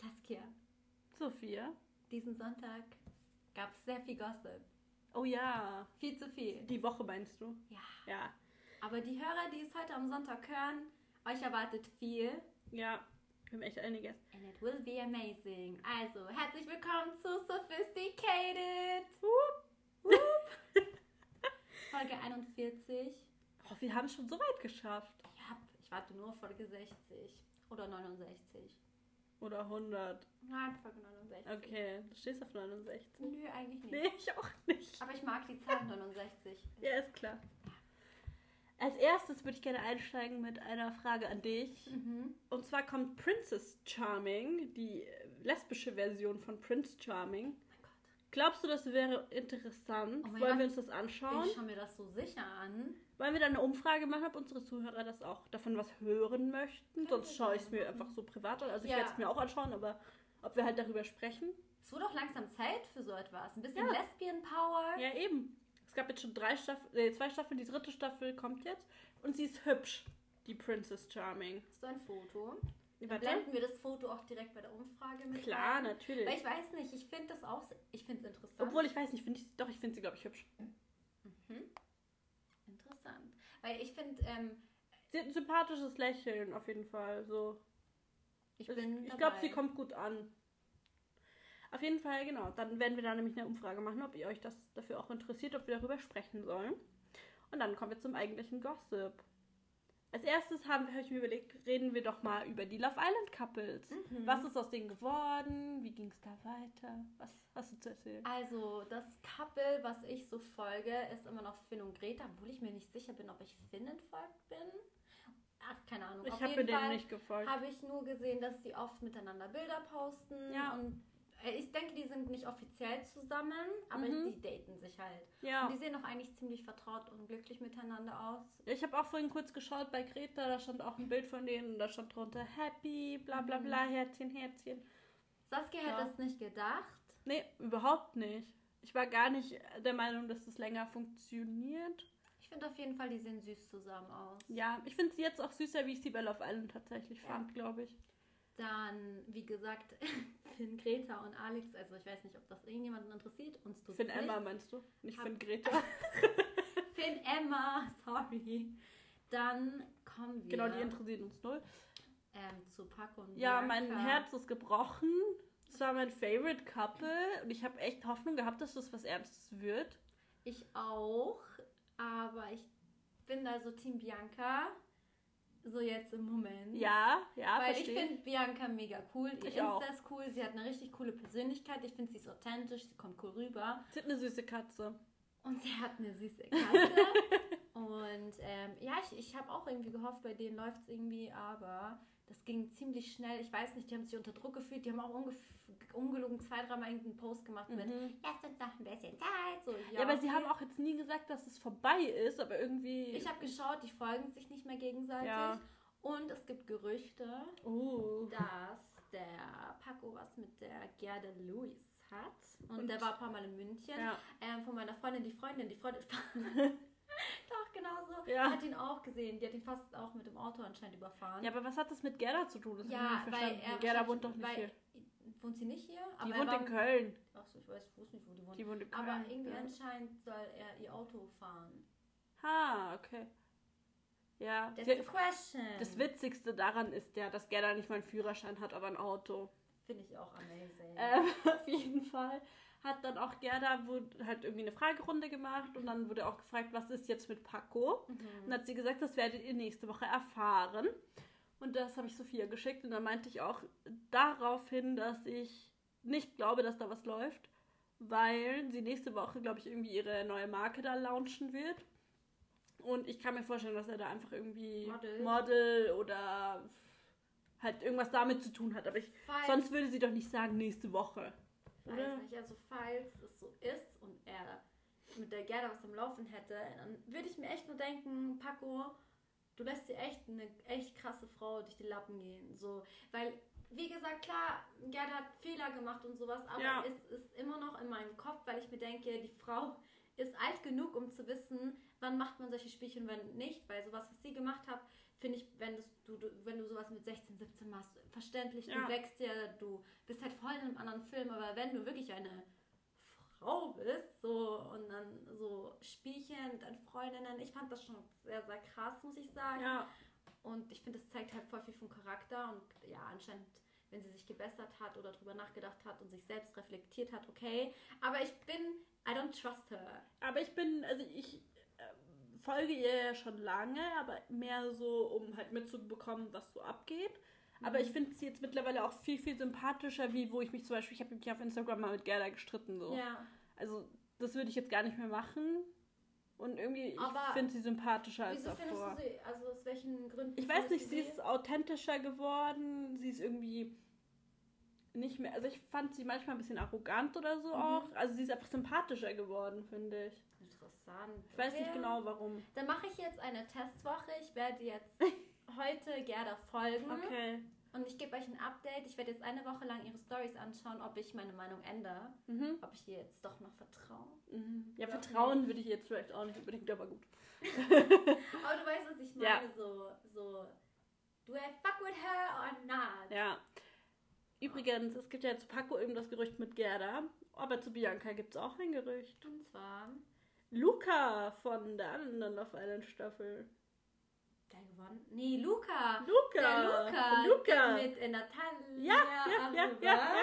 Saskia, Sophia? diesen Sonntag gab es sehr viel Gossip. Oh ja. Viel zu viel. Die Woche meinst du? Ja. Ja. Aber die Hörer, die es heute am Sonntag hören, euch erwartet viel. Ja. Wir haben echt einiges. And it will be amazing. Also, herzlich willkommen zu Sophisticated. Folge 41. Oh, wir haben es schon so weit geschafft. Ja, ich warte nur auf Folge 60 oder 69. Oder 100. Nein, Folge 69. Okay, du stehst auf 69. Nö, eigentlich nicht. Nee, ich auch nicht. Aber ich mag die Zahl 69. Ja, ist klar. Als erstes würde ich gerne einsteigen mit einer Frage an dich. Mhm. Und zwar kommt Princess Charming, die lesbische Version von Prince Charming. Glaubst du, das wäre interessant? Oh Wollen Gott. wir uns das anschauen? Ich schaue mir das so sicher an. Wollen wir dann eine Umfrage machen, ob unsere Zuhörer das auch davon was hören möchten? Sonst wir schaue ich es mir einfach so privat an. Also ich Ja. werde es mir auch anschauen, aber ob wir halt darüber sprechen? Es wurde auch langsam Zeit für so etwas. Ein bisschen Ja. Lesbian Power. Ja, eben. Es gab jetzt schon drei Staffeln, äh, zwei Staffeln, die dritte Staffel kommt jetzt. Und sie ist hübsch, die Princess Charming. Du ein Foto? Dann blenden wir das Foto auch direkt bei der Umfrage mit Klar, rein. natürlich. Weil ich weiß nicht, ich finde das auch, ich finde es interessant. Obwohl ich weiß nicht, finde ich, doch, ich finde sie, glaube ich, hübsch. Mhm. Interessant. Weil ich finde, ähm, Sie hat ein sympathisches Lächeln, auf jeden Fall. So. ich Also bin ich glaube, sie kommt gut an. Auf jeden Fall, genau. Dann werden wir da nämlich eine Umfrage machen, ob ihr euch das dafür auch interessiert, ob wir darüber sprechen sollen. Und dann kommen wir zum eigentlichen Gossip. Als erstes habe ich mir überlegt, reden wir doch mal über die Love Island Couples. Mhm. Was ist aus denen geworden? Wie ging es da weiter? Was hast du zu erzählen? Also, das Couple, was ich so folge, ist immer noch Finn und Greta, obwohl ich mir nicht sicher bin, ob ich Finn entfolgt bin. Ach, keine Ahnung. Ich habe denen nicht gefolgt. habe ich nur gesehen, dass sie oft miteinander Bilder posten. Ja. Und ich denke, die sind nicht offiziell zusammen, aber Mhm. die daten sich halt. Ja. Und die sehen doch eigentlich ziemlich vertraut und glücklich miteinander aus. Ich habe auch vorhin kurz geschaut bei Greta, da stand auch ein Bild von denen und da stand drunter Happy, bla bla bla, Herzchen, Herzchen. Saskia Ja. hätte es nicht gedacht. Nee, überhaupt nicht. Ich war gar nicht der Meinung, dass das länger funktioniert. Ich finde auf jeden Fall, die sehen süß zusammen aus. Ja, ich finde sie jetzt auch süßer, wie ich sie bei Love Island tatsächlich Ja. fand, glaube ich. Dann, wie gesagt, Finn, Greta und Alex. Also ich weiß nicht, ob das irgendjemanden interessiert. Uns tut Finn nicht. Emma meinst du? Nicht Hab- Finn Greta. Finn, Emma, sorry. Dann kommen wir genau, die interessieren uns null. ähm, zu Paco und Ja, Bianca. mein Herz ist gebrochen. Das war mein Favorite Couple und ich habe echt Hoffnung gehabt, dass das was Ernstes wird. Ich auch, aber ich bin da so Team Bianca. So jetzt im Moment. Ja, ja, Weil ich verstehe. finde Bianca mega cool. Ihr Ich Insta auch. ist cool. Sie hat eine richtig coole Persönlichkeit. Ich finde, sie ist authentisch. Sie kommt cool rüber. Sie hat eine süße Katze. Und sie hat eine süße Katze. und ähm, ja, ich, ich habe auch irgendwie gehofft, bei denen läuft es irgendwie, aber das ging ziemlich schnell. Ich weiß nicht, die haben sich unter Druck gefühlt. Die haben auch ungef- ungelogen zwei, dreimal irgendeinen Post gemacht mit Mhm. Lasst uns noch ein bisschen Zeit. So, Ja, aber sie okay. haben auch jetzt nie gesagt, dass es vorbei ist, aber irgendwie. Ich habe geschaut, die folgen sich nicht mehr gegenseitig. Ja. Und es gibt Gerüchte, Uh. dass der Paco was mit der Gerda Lewis hat. Und, Und- der war ein paar Mal in München. Ja. Ähm, von meiner Freundin, die Freundin, die Freundin. Ja. Hat ihn auch gesehen. Die hat ihn fast auch mit dem Auto anscheinend überfahren. Ja, aber was hat das mit Gerda zu tun? Das Ja, weil er Gerda wohnt doch nicht hier. Wohnt sie nicht hier? Die wohnt in Köln. Achso, ich weiß, ich wusste nicht, wo die wohnt. Die wohnt in Köln. aber irgendwie ja. anscheinend soll er ihr Auto fahren. Ah, okay. Ja. That's the question. Das Witzigste daran ist ja, dass Gerda nicht mal einen Führerschein hat, aber ein Auto. Finde ich auch amazing. Ähm, auf jeden Fall hat dann auch Gerda wurde halt irgendwie eine Fragerunde gemacht und dann wurde auch gefragt, was ist jetzt mit Paco? Mhm. Und dann hat sie gesagt, das werdet ihr nächste Woche erfahren. Und das habe ich Sophia geschickt und dann meinte ich auch darauf hin, dass ich nicht glaube, dass da was läuft, weil sie nächste Woche, glaube ich, irgendwie ihre neue Marke da launchen wird. Und ich kann mir vorstellen, dass er da einfach irgendwie Model. Model oder halt irgendwas damit zu tun hat. Aber ich, sonst würde sie doch nicht sagen nächste Woche. Weiß Oder? nicht, also falls es so ist und er mit der Gerda was am Laufen hätte, dann würde ich mir echt nur denken, Paco, du lässt dir echt eine echt krasse Frau durch die Lappen gehen. So, weil, wie gesagt, klar, Gerda hat Fehler gemacht und sowas, aber Ja. es ist immer noch in meinem Kopf, weil ich mir denke, die Frau ist alt genug, um zu wissen, wann macht man solche Spielchen, wann nicht. Weil sowas, was sie gemacht hat, finde ich, wenn, das, du, du, wenn du sowas mit 16, 17 machst, verständlich, Ja. du wächst ja, du bist halt voll in einem anderen Film, aber wenn du wirklich eine Frau bist, so und dann so Spielchen mit deinen Freundinnen, ich fand das schon sehr, sehr krass, muss ich sagen. Ja, Und ich finde, das zeigt halt voll viel vom Charakter und ja, anscheinend, wenn sie sich gebessert hat oder drüber nachgedacht hat und sich selbst reflektiert hat, okay. Aber ich bin, I don't trust her. aber ich bin, also ich äh, folge ihr ja schon lange, aber mehr so, um halt mitzubekommen, was so abgeht. Aber Mhm. ich finde sie jetzt mittlerweile auch viel, viel sympathischer, wie wo ich mich zum Beispiel, ich habe mich auf Instagram mal mit Gerda gestritten. So. Ja. Also das würde ich jetzt gar nicht mehr machen. Und irgendwie, ich finde sie sympathischer als Wieso findest davor. du sie, also aus welchen Gründen? Ich weiß nicht, findest sie ist authentischer geworden. Sie ist irgendwie nicht mehr. Also ich fand sie manchmal ein bisschen arrogant oder so Mhm. auch. Also sie ist einfach sympathischer geworden, finde ich. Interessant. Ich weiß nicht Okay. genau warum. Dann mache ich jetzt eine Testwoche. Ich werde jetzt heute Gerda folgen. Okay. Und ich gebe euch ein Update. Ich werde jetzt eine Woche lang ihre Stories anschauen, ob ich meine Meinung ändere. Mhm. Ob ich ihr jetzt doch noch vertraue. Mhm. Ja, Ja, Vertrauen würde ich jetzt vielleicht auch nicht unbedingt, aber gut. Aber du weißt, was ich meine. Ja. So, so, do I fuck with her or not? Ja. Übrigens, es gibt ja zu Paco eben das Gerücht mit Gerda, aber zu Bianca gibt es auch ein Gerücht. Und zwar, Luca von der anderen Love Island Staffel. Der gewonnen? Nee, Luca. Luca! Der Luca. Luca! Mit äh, Natalia. Ja, ja, ja, ja, ja.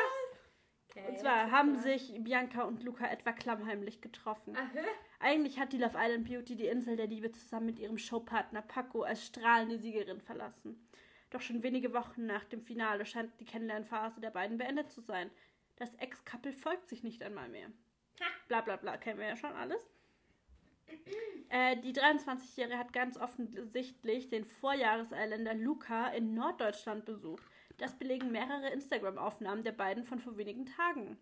Okay, Und zwar haben sich Bianca und Luca etwa klammheimlich getroffen. Aha. Eigentlich hat die Love Island Beauty die Insel der Liebe zusammen mit ihrem Showpartner Paco als strahlende Siegerin verlassen. Doch schon wenige Wochen nach dem Finale scheint die Kennenlernphase der beiden beendet zu sein. Das Ex-Couple folgt sich nicht einmal mehr. Ha. Bla bla bla, kennen wir ja schon alles. Äh, die 23-Jährige hat ganz offensichtlich den Vorjahreseiländer Luca in Norddeutschland besucht. Das belegen mehrere Instagram-Aufnahmen der beiden von vor wenigen Tagen.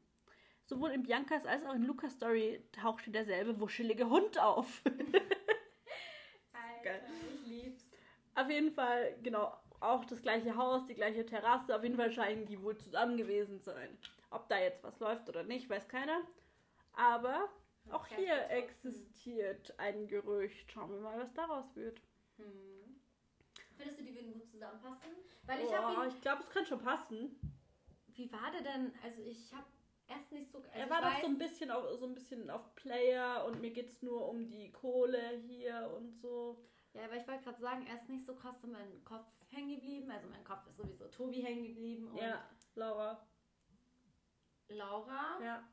Sowohl in Biancas als auch in Lukas Story tauchte derselbe wuschelige Hund auf. Alter, ich lieb's. auf jeden Fall, genau, auch das gleiche Haus, die gleiche Terrasse. Auf jeden Fall scheinen die wohl zusammen gewesen zu sein. Ob da jetzt was läuft oder nicht, weiß keiner. Aber auch hier existiert ein Gerücht. Schauen wir mal, was daraus wird. Hm. Findest du, die würden gut zusammenpassen? Weil ich ihn. ich glaube, es könnte schon passen. Wie war der denn? Also ich habe erst nicht so. Also er war doch so ein bisschen auf so ein bisschen auf Player und mir geht's nur um die Kohle hier und so. Ja, aber ich wollte gerade sagen, er ist nicht so krass in meinem Kopf hängen geblieben. Also mein Kopf ist sowieso Tobi hängen geblieben und Ja, Laura. Laura. Ja.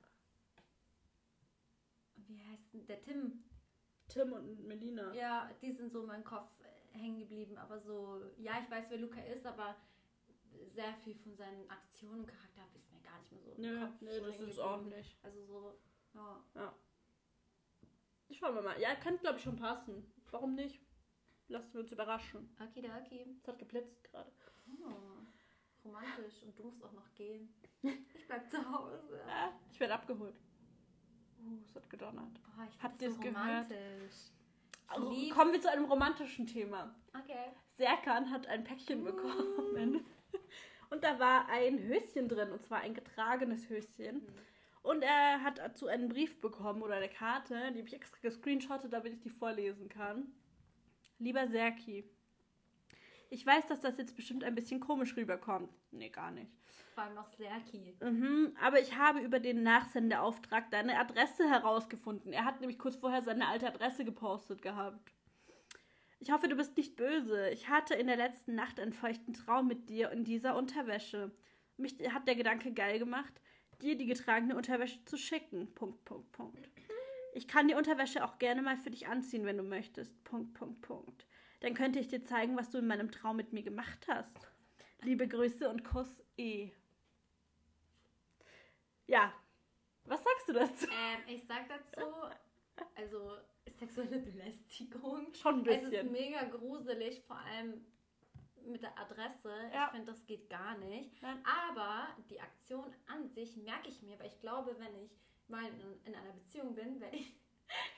Wie heißt denn der Tim? Tim und Melina. Ja, die sind so in meinem Kopf äh, hängen geblieben. Aber so, ja, ich weiß, wer Luca ist, aber sehr viel von seinen Aktionen und Charakter ist mir gar nicht mehr so. Nö, Kopf so das ist auch nicht. Also so, ja. Schauen wir mal. Ja, könnte glaube ich schon passen. Warum nicht? Lassen wir uns überraschen. Okay, okay. Es hat geblitzt gerade. Oh, romantisch. Und du musst auch noch gehen. Ich bleib zu Hause. Ja, ich werde abgeholt. Uh, es hat gedonnert. Oh, ich Habt ihr das es so gehört? Also, kommen wir zu einem romantischen Thema. Okay. Serkan hat ein Päckchen bekommen. Und da war ein Höschen drin, und zwar ein getragenes Höschen. Hm. Und er hat dazu einen Brief bekommen oder eine Karte, die habe ich extra gescreenshottet, damit ich die vorlesen kann. Lieber Serki, ich weiß, dass das jetzt bestimmt ein bisschen komisch rüberkommt. Nee, gar nicht. Vor allem noch Serki. Mhm, aber ich habe über den Nachsendeauftrag deine Adresse herausgefunden. Er hat nämlich kurz vorher seine alte Adresse gepostet gehabt. Ich hoffe, du bist nicht böse. Ich hatte in der letzten Nacht einen feuchten Traum mit dir in dieser Unterwäsche. Mich hat der Gedanke geil gemacht, dir die getragene Unterwäsche zu schicken. Punkt, Punkt, Punkt. Ich kann die Unterwäsche auch gerne mal für dich anziehen, wenn du möchtest. Punkt, Punkt, Punkt. Dann könnte ich dir zeigen, was du in meinem Traum mit mir gemacht hast. Liebe Grüße und Kuss E. Ja, was sagst du dazu? Ähm, ich sag dazu, also sexuelle Belästigung. Schon ein Es ist bisschen. mega gruselig, vor allem mit der Adresse. Ja. Ich finde, das geht gar nicht. Nein. Aber die Aktion an sich merke ich mir, weil ich glaube, wenn ich mal in, in einer Beziehung bin, werde ich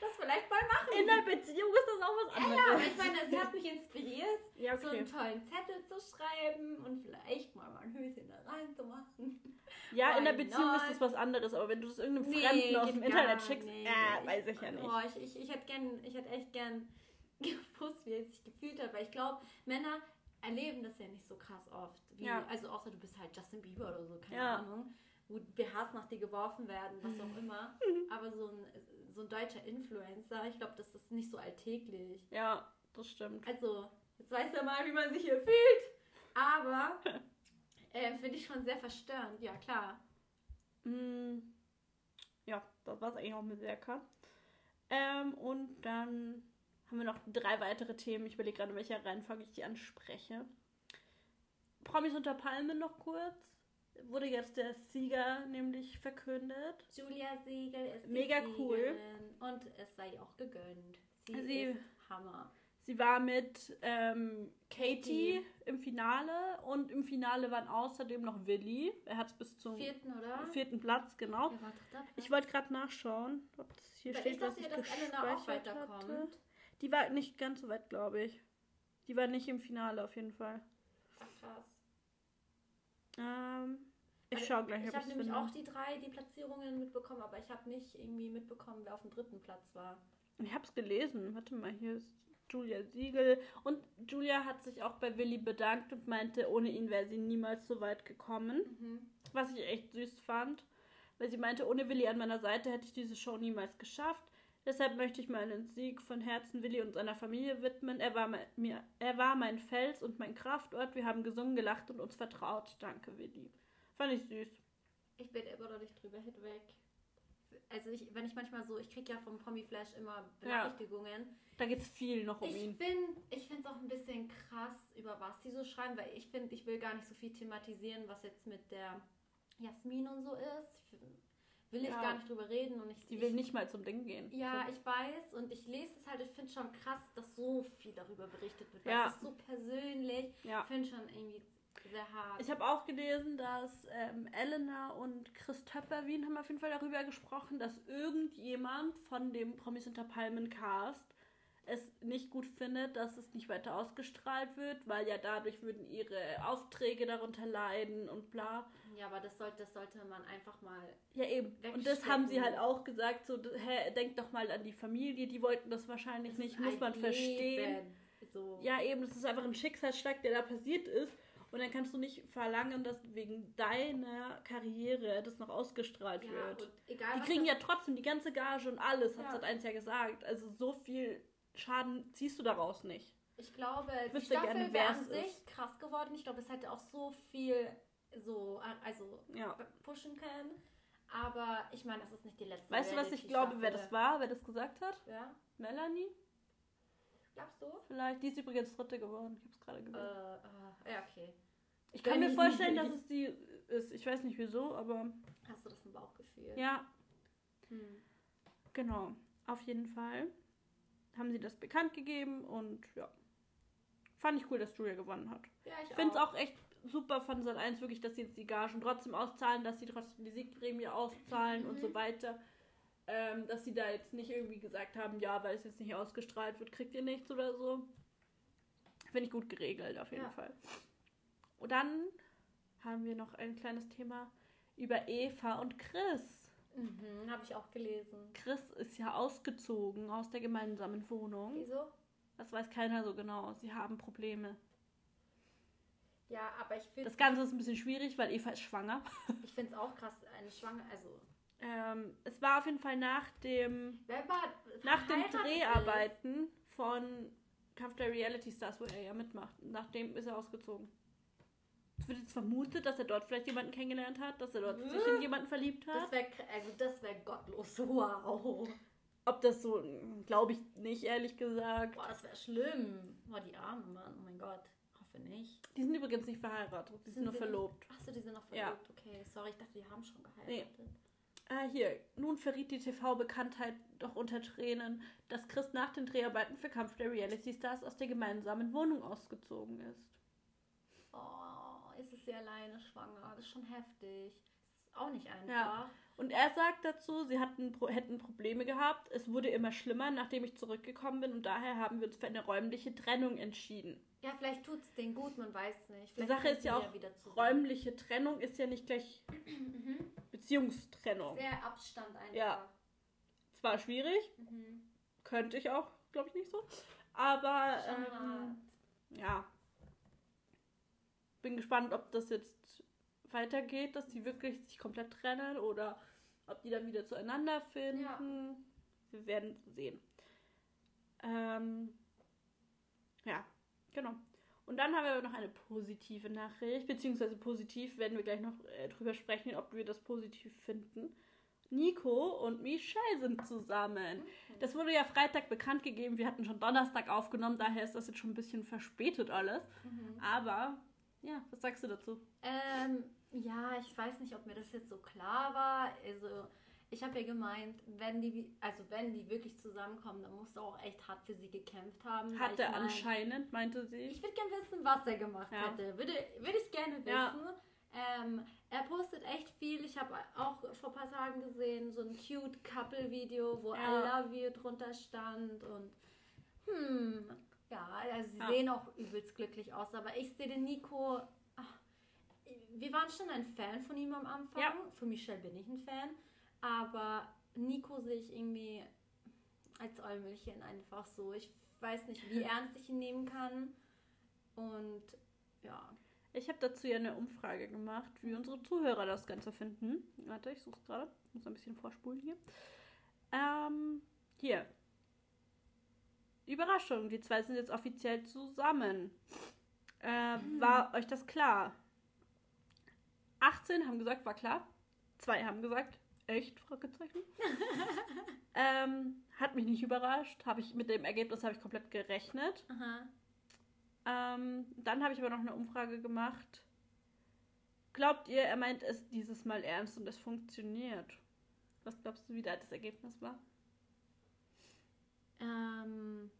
das vielleicht mal machen. In der Beziehung ist das auch was ja, anderes. ja, aber ich meine, sie hat mich inspiriert, Ja, so einen tollen Zettel zu schreiben und vielleicht mal mein Höschen da reinzumachen. Ja, in der Why Beziehung ist not? das was anderes, aber wenn du das irgendeinem Nee, Fremden aus dem Internet schickst, nicht. äh, weiß ich ja nicht. Boah, ich, ich, ich hätte gern, ich hätte echt gern gewusst, wie er sich gefühlt hat, weil ich glaube, Männer erleben das ja nicht so krass oft. Wie, Ja. Also außer du bist halt Justin Bieber oder so, keine Ja. Ahnung. Wo BHs nach dir geworfen werden, was auch immer. Aber so ein, so ein deutscher Influencer, ich glaube, das ist nicht so alltäglich. Ja, das stimmt. Also, jetzt weiß er mal, wie man sich hier fühlt. Aber äh, finde ich schon sehr verstörend, ja klar. Mm, ja, das war es eigentlich auch mit Serka. Ähm, und dann haben wir noch drei weitere Themen. Ich überlege gerade, in welcher Reihenfolge ich die anspreche. Promis unter Palmen noch kurz. Wurde jetzt der Sieger nämlich verkündet. Julia Siegel ist Mega cool. Siegerin und es sei auch gegönnt. Sie, Sie- ist Hammer. Sie war mit ähm, Katie Katie. im Finale und im Finale waren außerdem noch Willi. Er hat es bis zum Vierten, oder? vierten Platz, genau. Dritter Ich wollte gerade nachschauen, ob das hier Weil steht, ich was dachte ich ja, dass Elena auch gespeichert hatte. weiterkommt. Die war nicht ganz so weit, glaube ich. Die war nicht im Finale auf jeden Fall. Ach, krass. Ähm, ich Weil schaue gleich, Ich habe nämlich finde. auch die drei, die Platzierungen mitbekommen, aber ich habe nicht irgendwie mitbekommen, wer auf dem dritten Platz war. Ich habe es gelesen. Warte mal, hier ist Julia Siegel. Und Julia hat sich auch bei Willi bedankt und meinte, ohne ihn wäre sie niemals so weit gekommen. Mhm. Was ich echt süß fand. Weil sie meinte, ohne Willi an meiner Seite hätte ich diese Show niemals geschafft. Deshalb möchte ich meinen Sieg von Herzen Willi und seiner Familie widmen. Er war, mein, mir, er war mein Fels und mein Kraftort. Wir haben gesungen, gelacht und uns vertraut. Danke, Willi. Fand ich süß. Ich bin immer noch nicht drüber hinweg. Also ich, wenn ich manchmal so, ich kriege ja vom Promi Flash immer Benachrichtigungen. Da geht es viel noch um Ich ihn. finde ich finde es auch ein bisschen krass, über was die so schreiben, weil ich finde, ich will gar nicht so viel thematisieren, was jetzt mit der Jasmin und so ist. Ich find- will ich Ja. gar nicht drüber reden und ich, Sie ich will nicht mal zum Ding gehen. Ja, ich weiß und ich lese es halt, ich finde schon krass, dass so viel darüber berichtet wird. Ja. es ist so persönlich. Ja. Ich finde schon irgendwie sehr hart. Ich habe auch gelesen, dass ähm, Elena und Chris Töpperwien haben auf jeden Fall darüber gesprochen, dass irgendjemand von dem Promis unter Palmen Cast es nicht gut findet, dass es nicht weiter ausgestrahlt wird, weil ja dadurch würden ihre Aufträge darunter leiden und bla. ja, aber das sollte, das sollte man einfach mal. Ja, eben. Und das haben sie halt auch gesagt, so, hä, denkt doch mal an die Familie, die wollten das wahrscheinlich das nicht, muss man verstehen. Leben. So. Ja, eben, das ist einfach ein Schicksalsschlag, der da passiert ist. Und dann kannst du nicht verlangen, dass wegen deiner Karriere das noch ausgestrahlt Ja, wird. egal Die kriegen ja trotzdem die ganze Gage und alles, hat Ja. Sat 1 ja gesagt. Also so viel Schaden ziehst du daraus nicht. Ich glaube, die wüsste Staffel gerne, wäre an es sich ist. krass geworden. Ich glaube, es hätte auch so viel so, also Ja. pushen können. Aber ich meine, das ist nicht die letzte Weißt du, was ich glaube, wer das war, wer das gesagt hat? Ja, Melanie? glaubst du? Vielleicht. Die ist übrigens Dritte geworden. Ich hab's gerade Äh, gesehen. äh, ja, okay. ich kann gönn mir ich vorstellen, dass es die ist. Ich weiß nicht wieso, aber Hast du das im Bauchgefühl? ja, Hm. genau. Auf jeden Fall haben sie das bekannt gegeben und ja. Fand ich cool, dass Julia gewonnen hat. Ja, ich, finde es auch echt super von Sat 1 wirklich, dass sie jetzt die Gagen trotzdem auszahlen, dass sie trotzdem die Siegprämie auszahlen und Mhm. so weiter. Ähm, dass sie da jetzt nicht irgendwie gesagt haben, ja, weil es jetzt nicht ausgestrahlt wird, kriegt ihr nichts oder so. Finde ich gut geregelt, auf jeden Ja. Fall. Und dann haben wir noch ein kleines Thema über Eva und Chris. Mhm, habe ich auch gelesen. Chris ist ja ausgezogen aus der gemeinsamen Wohnung. Wieso? Das weiß keiner so genau. Sie haben Probleme. Ja, aber ich finde Das Ganze ist ein bisschen schwierig, weil Eva ist schwanger. ich finde es auch krass, eine Schwange, also Ähm, es war auf jeden Fall nach dem wer war nach den Dreharbeiten von Kampf der Reality Stars, wo er ja mitmacht. Nachdem ist er ausgezogen. Es wird jetzt vermutet, dass er dort vielleicht jemanden kennengelernt hat, dass er dort sich in jemanden verliebt hat. Das wäre also das wäre gottlos. Wow. Ob das so, glaube ich nicht, ehrlich gesagt. Boah, das wäre schlimm. Boah, die armen Mann. Oh mein Gott. Hoffe nicht. Die sind übrigens nicht verheiratet, die sind, Sind nur verlobt. Achso, die sind noch Ja. verlobt. Okay, sorry, ich dachte, die haben schon geheiratet. Nee. Ah, hier. Nun verriet die TV-Bekanntheit doch unter Tränen, dass Chris nach den Dreharbeiten für Kampf der Reality Stars aus der gemeinsamen Wohnung ausgezogen ist. Oh, ist sie alleine schwanger? Das ist schon heftig. auch nicht einfach. Ja. Und er sagt dazu, sie hatten, hätten Probleme gehabt. Es wurde immer schlimmer, nachdem ich zurückgekommen bin. Und daher haben wir uns für eine räumliche Trennung entschieden. Ja, vielleicht tut es denen gut, man weiß es nicht. Die Vielleicht Sache kommen ist ja auch, räumliche Trennung ist ja nicht gleich Beziehungstrennung. Sehr Abstand einfach. Ja. Zwar schwierig, Mhm. könnte ich auch, glaube ich, nicht so. Aber ähm, ja. Bin gespannt, ob das jetzt weitergeht, dass die wirklich sich komplett trennen oder ob die dann wieder zueinander finden. Wir werden sehen. Ähm, ja, genau. Und dann haben wir noch eine positive Nachricht, beziehungsweise positiv werden wir gleich noch äh, drüber sprechen, ob wir das positiv finden. Nico und Michelle sind zusammen. Das wurde ja Freitag bekannt gegeben. Wir hatten schon Donnerstag aufgenommen, daher ist das jetzt schon ein bisschen verspätet alles. Mhm. Aber, ja, was sagst du dazu? Ähm, ja, ich weiß nicht, ob mir das jetzt so klar war. Also, ich habe ja gemeint, wenn die, also wenn die wirklich zusammenkommen, dann musst du auch echt hart für sie gekämpft haben. weil Hat ich er mein, anscheinend, meinte sie. Ich würde gerne wissen, was er gemacht Ja. hätte. Würde, würde ich gerne wissen. Ja. Ähm, er postet echt viel. Ich habe auch vor ein paar Tagen gesehen, so ein cute Couple-Video, wo Ja. I love you drunter stand und hm, ja, also sie Ja. sehen auch übelst glücklich aus, aber ich sehe den Nico. Ach, wir waren schon ein Fan von ihm am Anfang. Ja. Für Michelle bin ich ein Fan, aber Nico sehe ich irgendwie als Eumilchen einfach so. Ich weiß nicht, wie ernst ich ihn nehmen kann. Und ja. Ich habe dazu ja eine Umfrage gemacht, wie unsere Zuhörer das Ganze finden. Warte, ich suche es gerade. Muss ein bisschen vorspulen hier. Ähm, hier. Überraschung, die zwei sind jetzt offiziell zusammen. Äh, War euch das klar? 18 haben gesagt, war klar. Zwei haben gesagt, echt? Fragezeichen. ähm, hat mich nicht überrascht. Habe ich mit dem Ergebnis habe ich komplett gerechnet. Ähm, dann habe ich aber noch eine Umfrage gemacht. Glaubt ihr, er meint es dieses Mal ernst und es funktioniert? Was glaubst du, wie da das Ergebnis war? Ähm.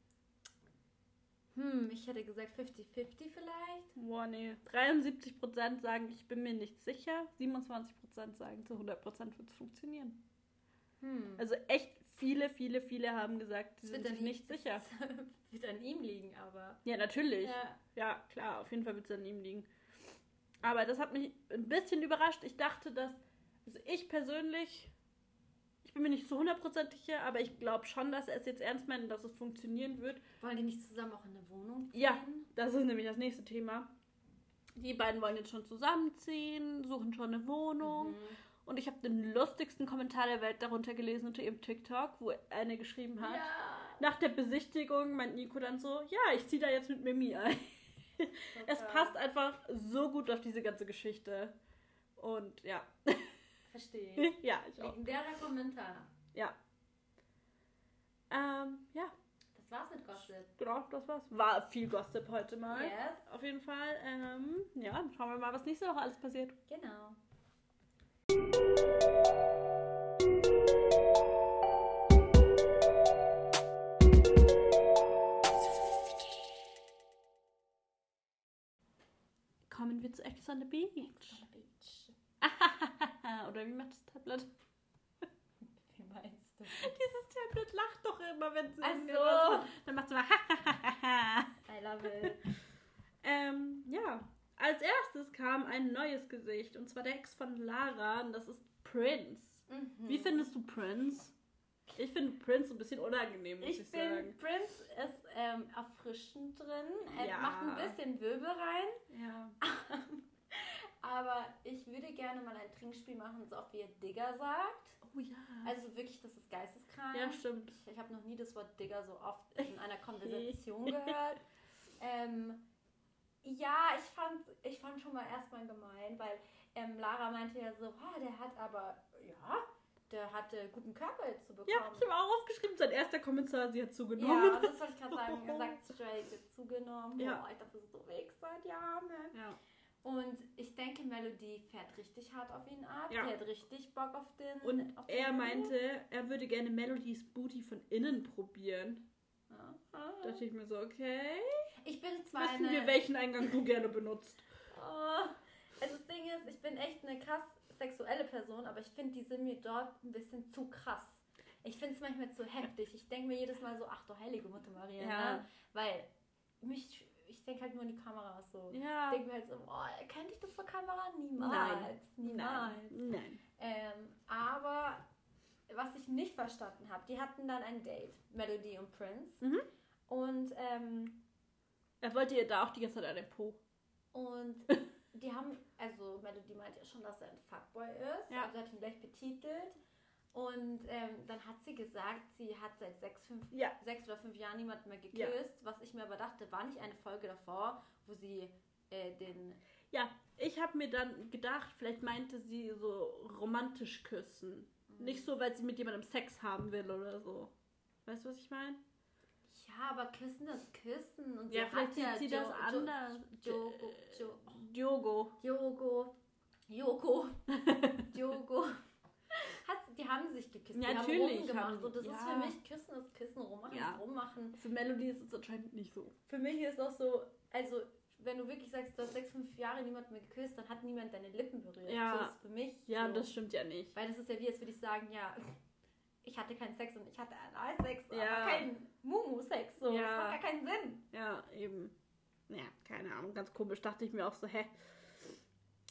Hm, ich hätte gesagt 50-50 vielleicht. Boah, nee. 73% sagen, ich bin mir nicht sicher. 27% sagen, zu 100% wird es funktionieren. Hm. Also echt viele, viele, viele haben gesagt, sie sind sich nicht ihm- sicher. es wird an ihm liegen, aber. Ja, natürlich. Ja. Ja, klar, auf jeden Fall wird es an ihm liegen. Aber das hat mich ein bisschen überrascht. Ich dachte, dass, also ich persönlich, ich bin mir nicht zu 100% sicher, aber ich glaube schon, dass er es jetzt ernst meint und dass es funktionieren wird. Wollen die nicht zusammen auch in eine Wohnung ziehen? Ja. Das ist nämlich das nächste Thema. Die beiden wollen jetzt schon zusammenziehen, suchen schon eine Wohnung. Mhm. Und ich habe den lustigsten Kommentar der Welt darunter gelesen unter ihrem TikTok, wo eine geschrieben hat. Ja. Nach der Besichtigung meint Nico dann so, ja, ich ziehe da jetzt mit Mimi ein. Es Super. passt einfach so gut auf diese ganze Geschichte. Und ja. Verstehe. ja, ich auch. Legendärer Kommentar. Ja. Ähm, ja, Das war's mit Gossip. genau, das war's. War viel Gossip heute mal. Yes. Auf jeden Fall. Ähm, ja, dann schauen wir mal, was nächste Woche alles passiert. Genau. Kommen wir zu Ex on the Beach. Oder wie macht das Tablet? Wie meinst du? Dieses Tablet lacht doch immer, wenn sie Ach so. Dann macht sie mal I love it. Ähm, ja. Als erstes kam ein neues Gesicht. Und zwar der Ex von Lara. Und das ist Prince. Mhm. Wie findest du Prince? Ich finde Prince ein bisschen unangenehm, muss ich, Ich sagen. Prince ist ähm, erfrischend drin. Er Ja. macht ein bisschen Wirbel rein. Ja. Ich würde gerne mal ein Trinkspiel machen, so oft wie er Digger sagt. Oh ja. Also wirklich, das ist geisteskrank. ja, stimmt. Ich, ich habe noch nie das Wort Digger so oft in einer Konversation gehört. Ähm, ja, ich fand, ich fand schon mal erstmal gemein, weil ähm, Lara meinte ja so, "Ah, der hat aber, ja, der hatte guten Körper jetzt zu bekommen. Ja, ich habe auch aufgeschrieben, sein erster Kommentar, sie hat zugenommen. Ja, das wollte ich gerade sagen. Er sagt straight, zugenommen. Ja. Oh, ich dachte, das ist so weg seit Jahren. Ja. Und ich denke, Melody fährt richtig hart auf ihn ab. Ja. Die hat richtig Bock auf den. Und auf den er Dude. meinte, er würde gerne Melodies Booty von innen probieren. Ja. Da dachte ich mir so, okay. Ich bin zwar Wissen eine. wir, welchen Eingang du gerne benutzt. Oh, also das Ding ist, ich bin echt eine krass sexuelle Person, aber ich finde, die sind mir dort ein bisschen zu krass. Ich finde es manchmal zu heftig. Ich denke mir jedes Mal so, ach du heilige Mutter Maria, Ja. ne? Weil mich, ich denke halt nur an die Kamera so. Ja. Ich denke mir halt so, boah, könnte ich das vor Kamera? Niemals. Niemals. Nein. Nein. Ähm, aber was ich nicht verstanden habe, die hatten dann ein Date, Melody und Prince. Mhm. Und, ähm, Er wollte ihr da auch die ganze Zeit an den Po. und die haben, also Melody meinte ja schon, dass er ein Fuckboy ist. Ja. Also hat ihn gleich betitelt. Und ähm, dann hat sie gesagt, sie hat seit sechs, fünf, Ja. sechs oder fünf Jahren niemanden mehr Ja. geküsst. Was ich mir aber dachte, war nicht eine Folge davor, wo sie äh, den Ja, ich habe mir dann gedacht, vielleicht meinte sie so romantisch küssen. Nicht so, weil sie mit jemandem Sex haben will oder so. Weißt du, was ich meine? Ja, aber Küssen ist Küssen. Und Ja, vielleicht sieht ja sie Jo- das anders. Jogo, Jo- Diogo. Jogo, Joko, Jogo. Die haben sich geküsst. Ja, die natürlich haben rumgemacht. haben- und das ist ja. für mich Küssen ist Küssen, rummachen Ja. ist rummachen. Für Melody ist es anscheinend nicht so. Für mich ist auch so, also wenn du wirklich sagst, du hast sechs, fünf Jahre niemand mehr geküsst, dann hat niemand deine Lippen berührt. Ja. So ist für mich. Ja, so. das stimmt ja nicht. Weil das ist ja wie, als würde ich sagen, ja, ich hatte keinen Sex und ich hatte Analsex, Ja. aber keinen Mumu-Sex. So. Ja. Das macht gar keinen Sinn. Ja, eben. Ja, keine Ahnung, ganz komisch. Dachte ich mir auch so, hä?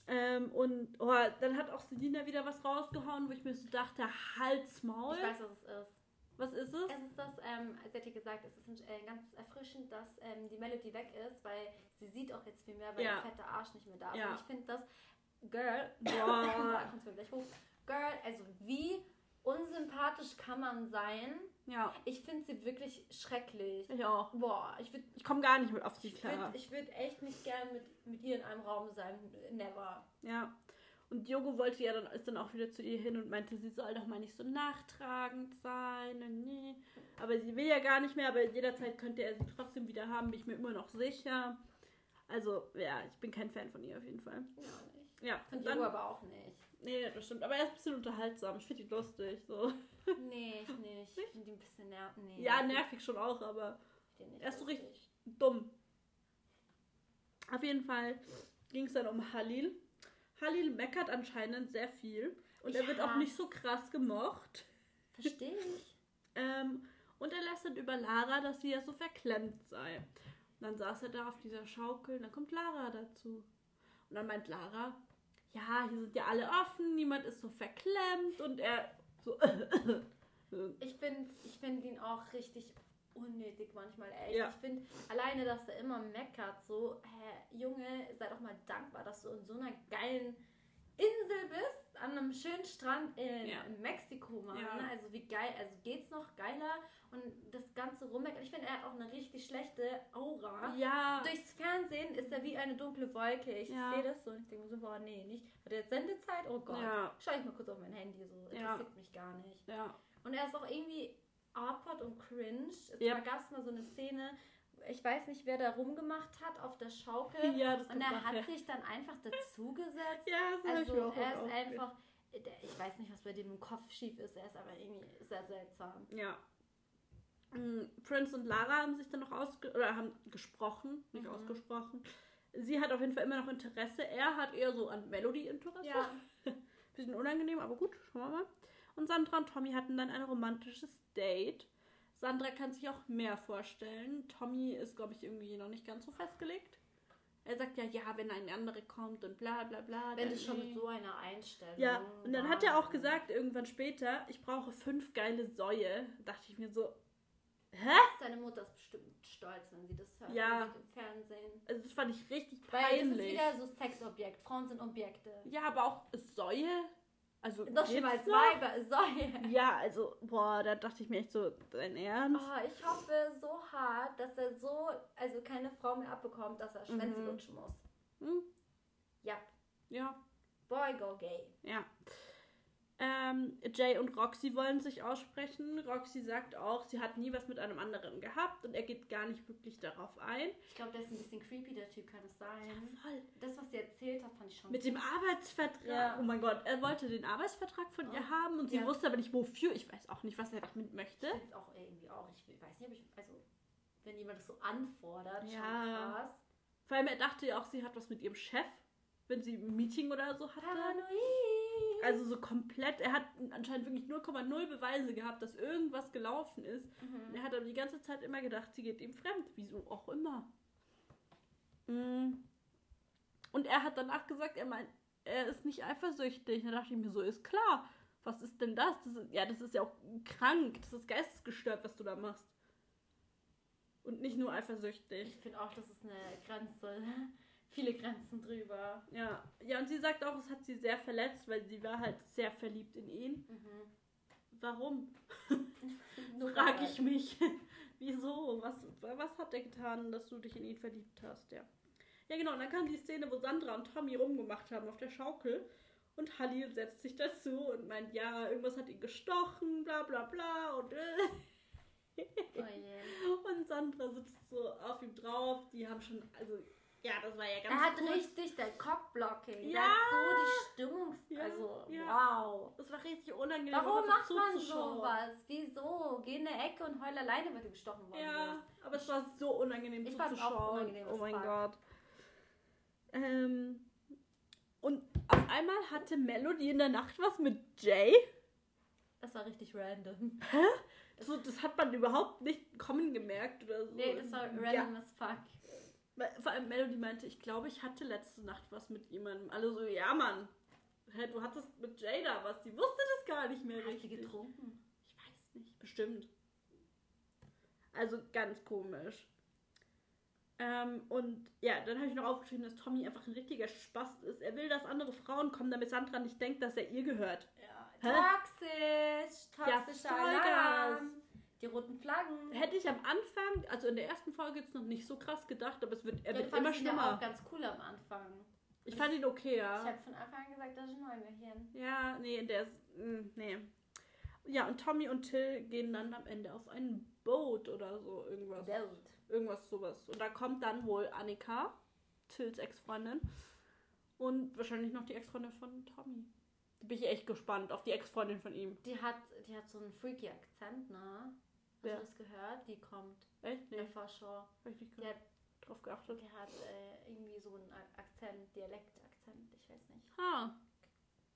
Ähm, und oh, dann hat auch Selina wieder was rausgehauen, wo ich mir so dachte, Halt's Maul. Ich weiß, was es ist. Was ist es? Es ist das, ähm, sie hat ja gesagt, es ist äh, ganz erfrischend, dass ähm, die Melody weg ist, weil sie sieht auch jetzt viel mehr, weil Ja. der fette Arsch nicht mehr da ist. Ja. Und ich finde das, Girl, Boah. kommt's mir gleich hoch. Girl, also wie unsympathisch kann man sein? Ja, Ich finde sie wirklich schrecklich. ich auch. Boah, ich würde Ich komme gar nicht mit auf die ich klar. würd, ich würd echt nicht gern mit, mit ihr in einem Raum sein. Never. Ja. Und Diogo wollte ja dann, ist dann auch wieder zu ihr hin und meinte, sie soll doch mal nicht so nachtragend sein. Nee. Aber sie will ja gar nicht mehr, aber jederzeit könnte er sie trotzdem wieder haben, bin ich mir immer noch sicher. Also, ja, ich bin kein Fan von ihr auf jeden Fall. Ja, nicht. Ja, Von dann, aber auch nicht. Nee, das stimmt. Aber er ist ein bisschen unterhaltsam. Ich finde ihn lustig. So. Nee, ich nicht. Ich finde die ein bisschen nervig. Nee, Ja, nervig schon auch, aber er ist so lustig. richtig dumm. Auf jeden Fall ging es dann um Halil. Halil meckert anscheinend sehr viel. Und Ich er wird auch nicht so krass gemocht. Verstehe ich. Ähm, und er lästert über Lara, dass sie ja so verklemmt sei. Und dann saß er da auf dieser Schaukel und dann kommt Lara dazu. Und dann meint Lara, ja, hier sind ja alle offen, niemand ist so verklemmt und er so. Ich finde ich find ihn auch richtig unnötig manchmal, echt. Ja. Ich finde alleine, dass er immer meckert, so, hä, Junge, sei doch mal dankbar, dass du in so einer geilen Insel bist, an einem schönen Strand in, Ja. in Mexiko, Mann. Ja. ne? Also wie geil, also geht's noch geiler und das ganze Rummeckern. Ich finde, er hat auch eine richtig schlechte Aura. ja, Durchs Fernsehen ist er wie eine dunkle Wolke. Ich Ja. sehe das so und ich denke so, boah, nee, nicht. Hat er jetzt Sendezeit? Oh Gott. Ja. Schau ich mal kurz auf mein Handy, so. Ja. Interessiert mich gar nicht. ja, Und er ist auch irgendwie awkward und cringe. Es Yep. gab es mal so eine Szene, ich weiß nicht, wer da rumgemacht hat auf der Schaukel. ja, das Und er hat sich dann einfach dazugesetzt. Ja, das ich Also mir auch er ist einfach, ich weiß nicht, was bei dem im Kopf schief ist, er ist aber irgendwie sehr seltsam. Ja. Mm, Prince und Lara haben sich dann noch ausge oder haben gesprochen, nicht Mhm. ausgesprochen. Sie hat auf jeden Fall immer noch Interesse. Er hat eher so an Melody Interesse. Ja. Bisschen unangenehm, aber gut, schauen wir mal. Und Sandra und Tommy hatten dann ein romantisches Date. Sandra kann sich auch mehr vorstellen. Tommy ist, glaube ich, irgendwie noch nicht ganz so festgelegt. Er sagt ja, ja, wenn ein anderer kommt und bla bla bla. Wenn du schon mit so einer Einstellung. Ja, und dann hat er auch gesagt, irgendwann später, ich brauche fünf geile Säue. Dachte ich mir so, hä? Seine Mutter ist bestimmt stolz, wenn sie das hört. Ja. Im Fernsehen. Also das fand ich richtig Weil das ist peinlich. wieder so Sexobjekt. Frauen sind Objekte. Ja, aber auch Säue? Also geht's mal als noch? Weiber. Säue. Ja, also, boah, da dachte ich mir echt so, dein Ernst? Oh, ich hoffe so hart, dass er so, also keine Frau mehr abbekommt, dass er Schwänze Mhm. lutschen muss. Hm? Ja. Ja, Boy, go gay. ja. Ähm, Jay und Roxy wollen sich aussprechen. Roxy sagt auch, sie hat nie was mit einem anderen gehabt und er geht gar nicht wirklich darauf ein. Ich glaube, der ist ein bisschen creepy, der Typ, kann es sein. Voll. Das, was sie erzählt hat, fand ich schon. Mit dem Arbeitsvertrag. Ja. Oh mein Gott, er wollte den Arbeitsvertrag von ihr Oh. haben und sie Ja. wusste aber nicht wofür. Ich weiß auch nicht, was er damit möchte. Ich find's auch irgendwie auch. Ich weiß nicht, ob ich, also, wenn jemand das so anfordert, Ja. schon krass. Vor allem, er dachte ja auch, sie hat was mit ihrem Chef. wenn sie ein Meeting oder so hatte. Paranoid. Also so komplett, er hat anscheinend wirklich 0,0 Beweise gehabt, dass irgendwas gelaufen ist. Mhm. Er hat aber die ganze Zeit immer gedacht, sie geht ihm fremd. Wieso auch immer. Mm. Und er hat danach gesagt, er meint, er ist nicht eifersüchtig. Da dachte ich mir so, ist klar. Was ist denn das? das ist, ja, das ist ja auch krank. Das ist geistesgestört, was du da machst. Und nicht nur eifersüchtig. Ich finde auch, das ist eine Grenze. Viele Grenzen drüber. Ja. ja, und sie sagt auch, es hat sie sehr verletzt, weil sie war halt sehr verliebt in ihn. Mhm. Warum? Nur Frag weil- ich mich. Wieso? Was, was hat er getan, dass du dich in ihn verliebt hast? Ja. Ja, genau. Und dann kam die Szene, wo Sandra und Tommy rumgemacht haben auf der Schaukel. Und Halil setzt sich dazu und meint, ja, irgendwas hat ihn gestochen, bla bla bla. Und, äh. Oh je. und Sandra sitzt so auf ihm drauf. Die haben schon, also, ja, das war ja ganz Er hat kurz. richtig dein Cockblocking. Ja. Der hat so die Stimmung. Ja, Also, ja. wow. Das war richtig unangenehm. Warum macht man zuzuschauen. sowas? Wieso? Geh in eine Ecke und heul alleine, wenn du gestochen worden Ja, bist. aber es war so unangenehm Ich fand's auch zuzuschauen. unangenehm oh mein fuck. Gott. Ähm, und auf einmal hatte Melody in der Nacht was mit Jay. Das war richtig random. So, das hat man überhaupt nicht kommen gemerkt oder so. Nee, das war random Ja, as fuck. Vor allem Melody meinte, ich glaube, ich hatte letzte Nacht was mit jemandem. Alle so, ja Mann. Hä, du hattest mit Jay da was. Die wusste das gar nicht mehr Hat sie richtig. getrunken? Ich weiß nicht, bestimmt. Also ganz komisch. Ähm, und ja, dann habe ich noch aufgeschrieben, dass Tommy einfach ein richtiger Spast ist. Er will, dass andere Frauen kommen, damit Sandra nicht denkt, dass er ihr gehört. Ja. Hä? Toxisch. Roten Flaggen. Hätte ich am Anfang, also in der ersten Folge jetzt noch nicht so krass gedacht, aber es wird, er Ja, wird immer ihn ja schlimmer. auch ganz cool am Anfang. Ich fand ihn okay, Ich ja. habe von Anfang an gesagt, das ist ein Neumärchen. Ja, nee, der ist, mh, nee. Ja, und Tommy und Till gehen dann am Ende auf ein Boot oder so, irgendwas. Welt. Irgendwas sowas. Und da kommt dann wohl Annika, Tills Ex-Freundin. Und wahrscheinlich noch die Ex-Freundin von Tommy. Da bin ich echt gespannt auf die Ex-Freundin von ihm. Die hat, die hat so einen freaky Akzent, ne? Hast Wer? du das gehört? Die kommt Echt? in Nee, der Vorschau. hab ich nicht drauf geachtet. die hat äh, irgendwie so einen Akzent, Dialektakzent, ich weiß nicht. Ah,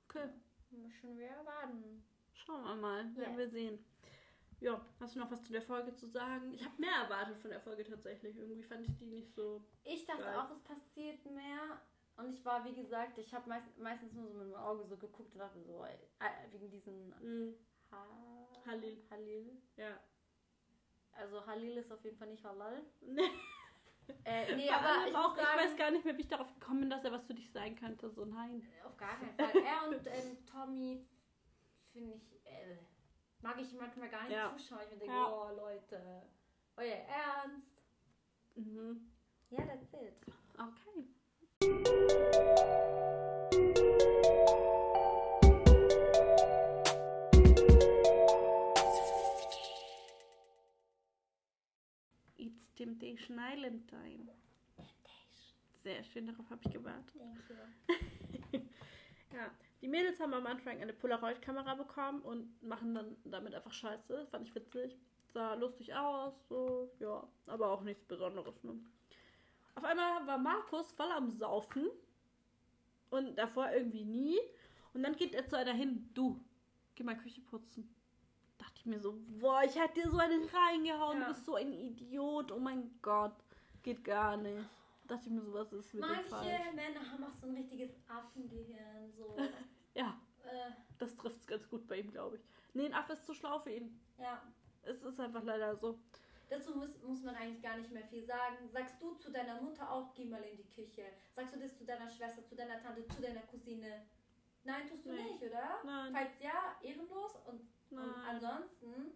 okay. Müssen wir warten. Schauen wir mal. Werden Yes. wir sehen. Ja, hast du noch was zu der Folge zu sagen? Ich habe mehr erwartet von der Folge tatsächlich. Irgendwie fand ich die nicht so. Ich dachte Geil. auch, es passiert mehr. Und ich war, wie gesagt, ich habe meist, meistens nur so mit dem Auge so geguckt und dachte so, äh, wegen diesen Mm, ha Halil. Halil. ja. Also Halil ist auf jeden Fall nicht halal. Nee, Äh, nee, aber ich auch, sagen, ich weiß gar nicht mehr, wie ich darauf gekommen bin, dass er was für dich sein könnte. So, nein. auf gar keinen Fall. Er und ähm, Tommy finde ich, äh, mag ich manchmal gar nicht Ja. zuschauen. Ich denke, Ja. oh Leute, euer Ernst? Mhm. Ja, that's it. Okay. Temptation Island Time. Sehr schön, darauf habe ich gewartet. Ja, die Mädels haben am Anfang eine Polaroid-Kamera bekommen und machen dann damit einfach Scheiße. Fand ich witzig. Sah lustig aus, so, ja, aber auch nichts Besonderes, ne? Auf einmal war Markus voll am Saufen und davor irgendwie nie. Und dann geht er zu einer hin, du, geh mal Küche putzen. Mir so, boah, ich hätte dir so einen reingehauen, Ja. du bist so ein Idiot, oh mein Gott, geht gar nicht. Dachte ich mir so, was ist mit dem Manche falsch? Männer haben auch so ein richtiges Affengehirn. So, Ja, äh, Das trifft es ganz gut bei ihm, glaube ich. Nee, ein Affe ist zu schlau für ihn. ja. Es ist einfach leider so. Dazu muss, muss man eigentlich gar nicht mehr viel sagen. Sagst du zu deiner Mutter auch, geh mal in die Küche. Sagst du das zu deiner Schwester, zu deiner Tante, zu deiner Cousine? Nein, tust du Nee. nicht, oder? Nein. Falls ja, ehrenlos. Und, und Nein. ansonsten,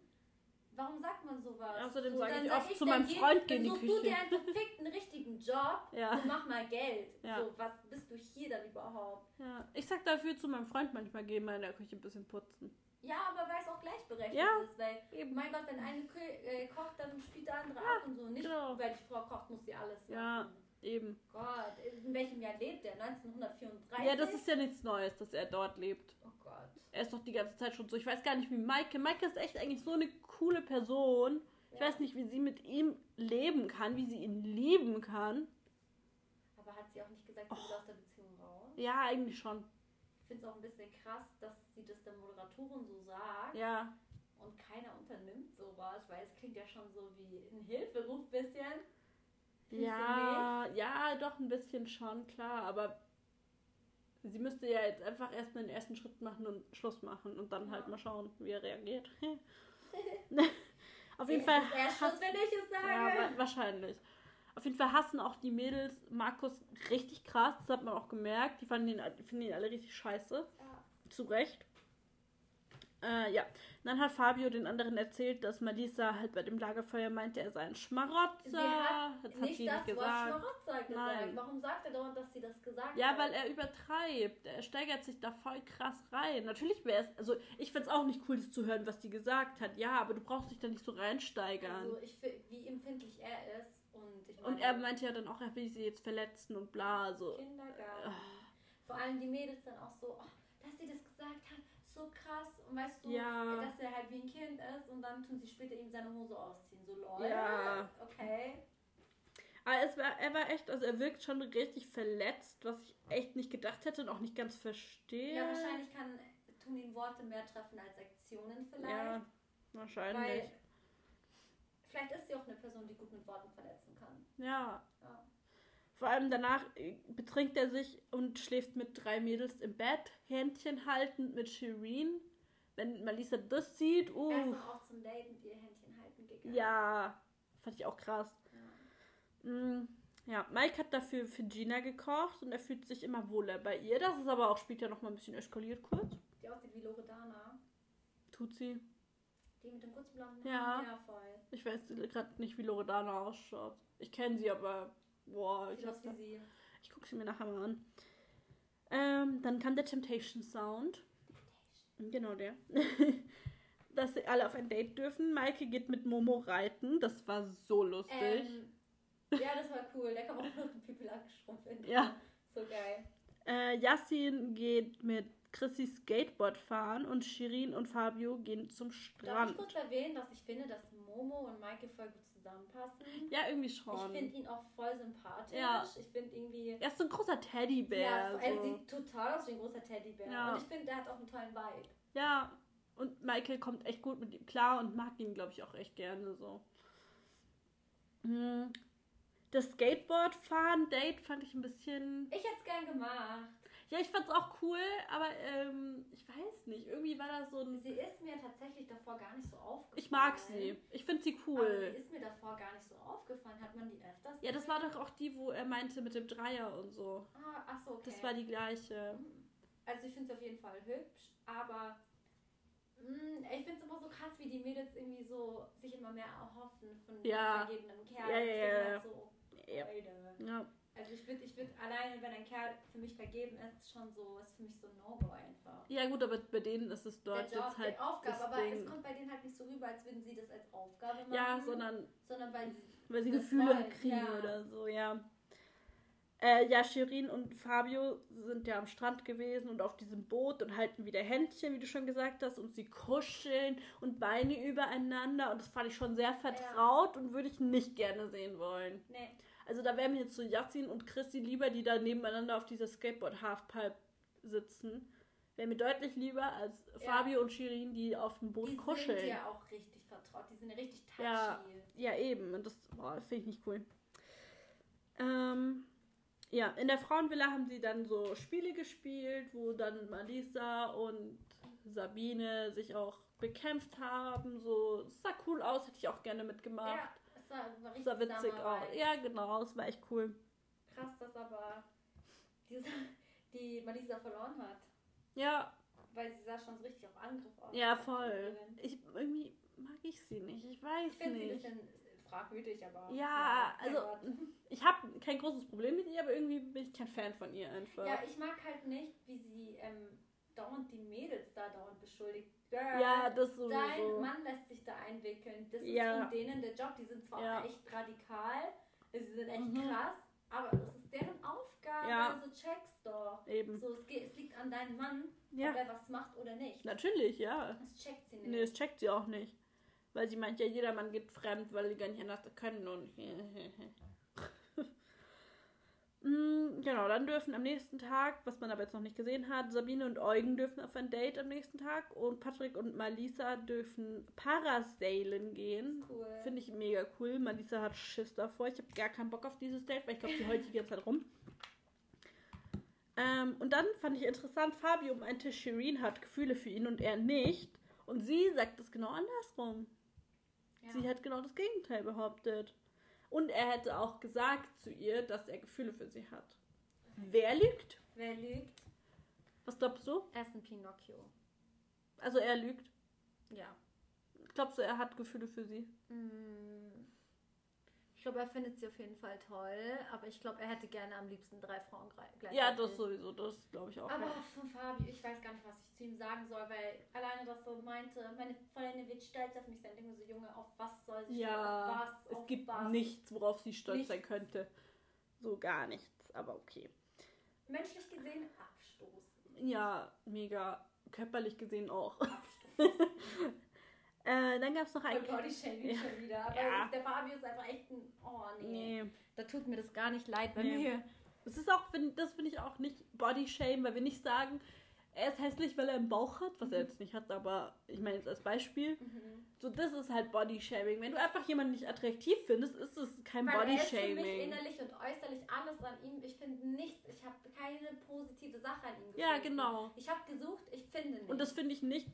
warum sagt man sowas? Außerdem So, sage ich sag oft zu meinem Freund, geh in die such du Küche. dir einen verfickten richtigen Job Ja. und mach mal Geld. Ja. So, was bist du hier dann überhaupt? Ja, ich sag dafür zu meinem Freund manchmal, geh mal in der Küche ein bisschen putzen. Ja, aber weil es auch gleichberechtigt Ja. ist, weil Eben. mein Gott, wenn eine Kö äh, kocht, dann spielt der andere ab und so. Nicht, genau. weil die Frau kocht, muss sie alles Ja. Eben. Gott, in welchem Jahr lebt der? 1934? Ja, das ist ja nichts Neues, dass er dort lebt. Oh Gott. Er ist doch die ganze Zeit schon so. Ich weiß gar nicht, wie Maike. Maike ist echt eigentlich so eine coole Person. Ich Ja. weiß nicht, wie sie mit ihm leben kann, wie sie ihn lieben kann. Aber hat sie auch nicht gesagt, sie will aus der Beziehung raus? Ja, eigentlich schon. Ich finde es auch ein bisschen krass, dass sie das der Moderatorin so sagt Ja. und keiner unternimmt sowas, weil es klingt ja schon so wie ein Hilferuf bisschen. Ja, ja, doch ein bisschen schon, klar, aber sie müsste ja jetzt einfach erstmal den ersten Schritt machen und Schluss machen und dann halt Ja. mal schauen, wie er reagiert. Auf jeden Fall. Erst Schluss, wenn ich es sage. ja, wa wahrscheinlich. Auf jeden Fall hassen auch die Mädels Markus richtig krass, das hat man auch gemerkt. Die fanden ihn, finden ihn alle richtig scheiße. Ja. Zu Recht. Äh, ja. Dann hat Fabio den anderen erzählt, dass Melissa halt bei dem Lagerfeuer meinte, er sei ein Schmarotzer. Sie hat das hat nicht sie das nicht Wort gesagt. Schmarotzer gesagt. Nein. Warum sagt er dauernd, dass sie das gesagt Ja, hat? weil er übertreibt. Er steigert sich da voll krass rein. Natürlich wäre es, also ich find's auch nicht cool, das zu hören, was die gesagt hat. Ja, aber du brauchst dich da nicht so reinsteigern. Also ich wie empfindlich er ist und ich meine, und er meinte ja dann auch, er will sie jetzt verletzen und bla, so. Kindergarten. Vor allem die Mädels dann auch so, oh, dass sie das gesagt hat, so krass. Und weißt du, Ja. dass er halt wie ein Kind ist und dann tun sie später ihm seine Hose ausziehen. So lol. Ja. Okay. Aber es war, er war echt, also er wirkt schon richtig verletzt, was ich echt nicht gedacht hätte und auch nicht ganz verstehe. Ja, wahrscheinlich kann, tun ihn Worte mehr treffen als Aktionen vielleicht. Ja, wahrscheinlich. weil vielleicht ist sie auch eine Person, die gut mit Worten verletzen kann. ja. Ja. Vor allem danach äh, betrinkt er sich und schläft mit drei Mädels im Bett, Händchen haltend mit Shireen. Wenn Malisa das sieht, Er ist uh, auch zum Date mit ihr Händchen halten gegangen. ja, fand ich auch krass. Ja. Mm, ja, Mike hat dafür für Gina gekocht und er fühlt sich immer wohler bei ihr. Das ist aber auch später noch mal ein bisschen eskaliert kurz. Die aussieht wie Loredana. Tut sie. Die mit dem kurzen blonden Ja. Haaren. Ja, voll. Ich weiß gerade nicht, wie Loredana ausschaut. Ich kenne sie, aber boah, ich, nicht. sie. ich gucke sie mir nachher mal an. Ähm, dann kam der Temptation Sound. Genau der. Dass sie alle auf ein Date dürfen. Maike geht mit Momo reiten. Das war so lustig. Ähm, ja, das war cool. Der kam auch noch den People angeschrumpft. Ja. So geil. Äh, Yassin geht mit Chrissy Skateboard fahren und Shirin und Fabio gehen zum Darf ich Strand. kurz erwähnen, dass ich finde, dass Momo und Maike voll gut zusammenpassen? Ja, irgendwie Ich schon. finde ihn auch voll sympathisch. Ja. Ich finde irgendwie. Er ist so ein großer Teddybär. Ja, er so. sieht total aus wie ein großer Teddybär. Ja. Und ich finde, der hat auch einen tollen Vibe. Ja, und Michael kommt echt gut mit ihm klar und mag ihn, glaube ich, auch echt gerne so. Hm. Das Skateboard-Fahren-Date fand ich ein bisschen. Ich hätte es gern gemacht. Ja, ich fand's auch cool, aber ähm, ich weiß nicht. Irgendwie war das so ein. Sie ist mir tatsächlich davor gar nicht so aufgefallen. Ich mag sie. Ich finde sie Aber cool. sie ist mir davor gar nicht so aufgefallen. Hat man die öfters Ja, das war doch auch die, wo er meinte mit dem Dreier und so. Ah, ach so, okay. Das war die gleiche. Also ich finde es auf jeden Fall hübsch, aber mh, ich finde es immer so krass, wie die Mädels irgendwie so sich immer mehr erhoffen von Ja. dem vergebenen Kerl. Ja, ja, ja, halt So, Ja. Ja. Also ich würde, ich würd, alleine wenn ein Kerl für mich vergeben ist, schon so, ist für mich so ein No-Go einfach. Ja, gut, aber bei denen ist es Der dort Job, jetzt halt die Aufgabe, das aber Ding. es kommt bei denen halt nicht so rüber, als würden sie das als Aufgabe machen. Ja, sondern sondern weil sie weil sie Gefühle wollen, kriegen ja. oder so, ja. Äh, ja, Shirin und Fabio sind ja am Strand gewesen und auf diesem Boot und halten wieder Händchen, wie du schon gesagt hast, und sie kuscheln und Beine übereinander und das fand ich schon sehr vertraut und würde ich nicht gerne sehen wollen. Nee, Also da wären mir jetzt so Yassin und Chrissy lieber, die da nebeneinander auf dieser Skateboard-Halfpipe sitzen. Wäre mir deutlich lieber als Ja. Fabio und Shirin, die auf dem Boot die kuscheln. sind ja auch richtig vertraut. Die sind ja richtig touchy. Ja. Ja, eben. Und das finde ich nicht cool. Ähm, ja, in der Frauenvilla haben sie dann so Spiele gespielt, wo dann Malisa und Sabine sich auch bekämpft haben. So, es sah cool aus, hätte ich auch gerne mitgemacht. Ja, es war, richtig sah witzig aus. Ja, genau, es war echt cool. Krass, dass aber diese, die Malisa verloren hat. Ja, Weil sie sah schon so richtig auf Angriff aus. ja, voll. Ich, irgendwie mag ich sie nicht. Ich weiß Ich finde sie ein nicht. bisschen fragwürdig, aber. Ja, mein also- Gott. Ich habe kein großes Problem mit ihr, aber irgendwie bin ich kein Fan von ihr einfach. Ja, ich mag halt nicht, wie sie ähm, dauernd die Mädels da dauernd beschuldigt. Girl, Ja, das sowieso. Dein Mann lässt sich da einwickeln. Das ist Ja. von denen der Job. Die sind zwar Ja. echt radikal, sie sind echt Mhm. krass, aber das ist deren Aufgabe. Ja. Also check's doch. Eben. So, es, geht, es liegt an deinem Mann, Ja. ob er was macht oder nicht. Natürlich, ja. Das checkt sie nicht. Nee, das checkt sie auch nicht. Weil sie meint ja, jeder Mann geht fremd, weil die gar nicht anders können und. Mm, Genau, dann dürfen am nächsten Tag, was man aber jetzt noch nicht gesehen hat, Sabine und Eugen dürfen auf ein Date am nächsten Tag und Patrick und Malisa dürfen Parasailen gehen. Cool. Finde ich mega cool. Malisa hat Schiss davor. Ich habe gar keinen Bock auf dieses Date, weil ich glaube, die die ganze Zeit rum. Ähm, und dann fand ich interessant, Fabio meinte, Shirin hat Gefühle für ihn und er nicht. Und sie sagt es genau andersrum. ja. Sie hat genau das Gegenteil behauptet. Und er hätte auch gesagt zu ihr, dass er Gefühle für sie hat. Wer lügt? Wer lügt? Was glaubst du? Er ist ein Pinocchio. Also er lügt. Ja. Glaubst du, er hat Gefühle für sie? Mm. Glaube, er findet sie auf jeden Fall toll, aber ich glaube, er hätte gerne am liebsten drei Frauen gleichzeitig. Ja, das sowieso. Das glaube ich auch. Aber ja. von Fabio, ich weiß gar nicht, was ich zu ihm sagen soll, weil alleine das so meinte, meine Freundin wird stolz auf mich sein. Ich denke so, Junge, auf was soll sie Ja, stolz? Auf was? es gibt was? nichts, worauf sie stolz sein Nichts. könnte. So gar nichts, aber okay. Menschlich gesehen, Abstoß. Ja, mega. Körperlich gesehen auch. Abstoß. Äh, dann gab es noch ein... Body Shaming Ja. schon wieder. Aber Ja. der Fabio ist einfach echt ein. Oh nee. Nee. Da tut mir das gar nicht leid, wenn Nee. wir. Das ist auch, das finde ich auch nicht Body Shame, weil wir nicht sagen, er ist hässlich, weil er einen Bauch hat, was er jetzt nicht hat, aber ich meine jetzt als Beispiel. Mhm. So, das ist halt Body Shaming. Wenn du einfach jemanden nicht attraktiv findest, ist es kein Weil Body er ist für mich innerlich und äußerlich alles an ihm. Ich finde nichts. Ich habe keine positive Sache an ihm gefunden. Ja, genau. Ich habe gesucht, ich finde nichts. Und das finde ich nicht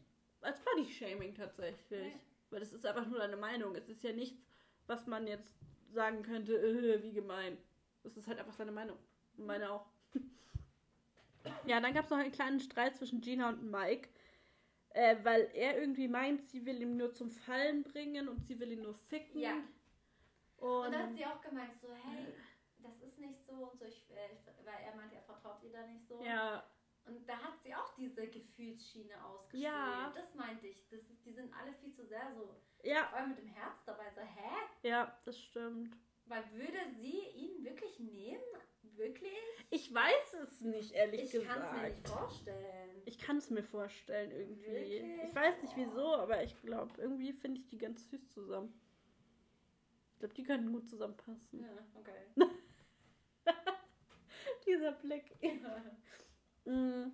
als Body Shaming tatsächlich. Nee. Weil das ist einfach nur deine Meinung. Es ist ja nichts, was man jetzt sagen könnte, äh, wie gemein. Das ist halt einfach seine Meinung. Und Meine auch. ja, dann gab es noch einen kleinen Streit zwischen Gina und Mike. Äh, weil er irgendwie meint, sie will ihn nur zum Fallen bringen und sie will ihn nur ficken. Ja. Und, Und da hat sie auch gemeint, so, hey, das ist nicht so und so, ich, äh, ich, weil er meinte, er vertraut ihr da nicht so. ja, Und da hat sie auch diese Gefühlsschiene ausgespielt. Ja. Das meinte ich. Das ist, die sind alle viel zu sehr so, ja, vor allem mit dem Herz dabei, so, hä? ja, das stimmt. Weil würde sie ihn wirklich nehmen? Wirklich? Ich weiß es nicht, ehrlich Ich kann es gesagt. mir nicht vorstellen. Ich kann es mir vorstellen irgendwie. Wirklich? Ich weiß nicht Oh. wieso, aber ich glaube, irgendwie finde ich die ganz süß zusammen. Ich glaube, die könnten gut zusammenpassen. Ja, okay. Dieser Blick. Mm.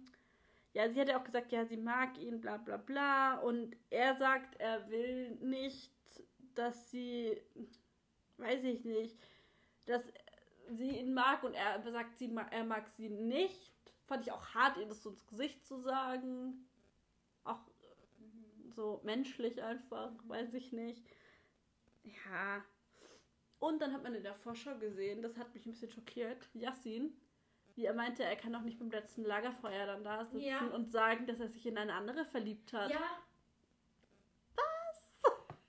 Ja, sie hat ja auch gesagt, ja, sie mag ihn, bla bla bla. Und er sagt, er will nicht, dass sie, weiß ich nicht, dass sie ihn mag und er sagt, sie er mag sie nicht. Fand ich auch hart, ihr das so ins Gesicht zu sagen. Auch äh, so menschlich einfach, weiß ich nicht. Ja. Und dann hat man in der Vorschau gesehen, das hat mich ein bisschen schockiert, Yassin, wie er meinte, er kann auch nicht beim letzten Lagerfeuer dann da sitzen Ja. und sagen, dass er sich in eine andere verliebt hat. Ja. Was?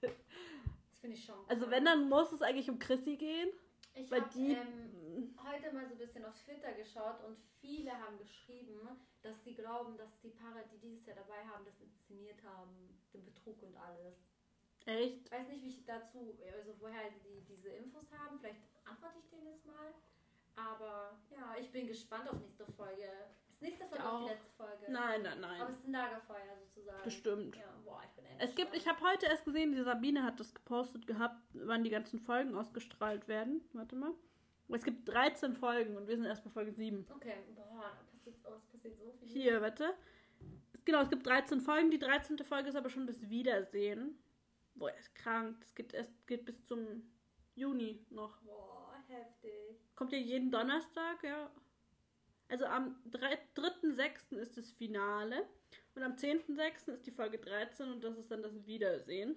Das finde ich schon. Also krass. wenn, dann muss es eigentlich um Chrissy gehen, Ich weil habe die... ähm, heute mal so ein bisschen auf Twitter geschaut und viele haben geschrieben, dass sie glauben, dass die Paare, die dieses Jahr dabei haben, das inszeniert haben, den Betrug und alles. echt? Ich weiß nicht, wie ich dazu, also woher die diese Infos haben. Vielleicht antworte ich denen jetzt mal. Aber ja, ich bin gespannt auf nächste Folge. Ist nächste Folge auch die letzte Folge? Nein, nein, Aber nein. es ist ein Lagerfeuer sozusagen. Bestimmt. Ja, boah, ich bin Es gibt, ich habe heute erst gesehen, die Sabine hat das gepostet gehabt, wann die ganzen Folgen ausgestrahlt werden. Warte mal. Es gibt 13 Folgen und wir sind erst bei Folge 7. Okay, boah, da passiert, oh, es passiert so viel. Hier, warte. Genau, es gibt 13 Folgen. Die 13. Folge ist aber schon das Wiedersehen. Boah, er ist krank. Das geht, erst, geht bis zum Juni noch. Boah, heftig. Kommt ja jeden Donnerstag, ja. Also am drei- 3.6. ist das Finale. Und am 10.6. ist die Folge 13 und das ist dann das Wiedersehen.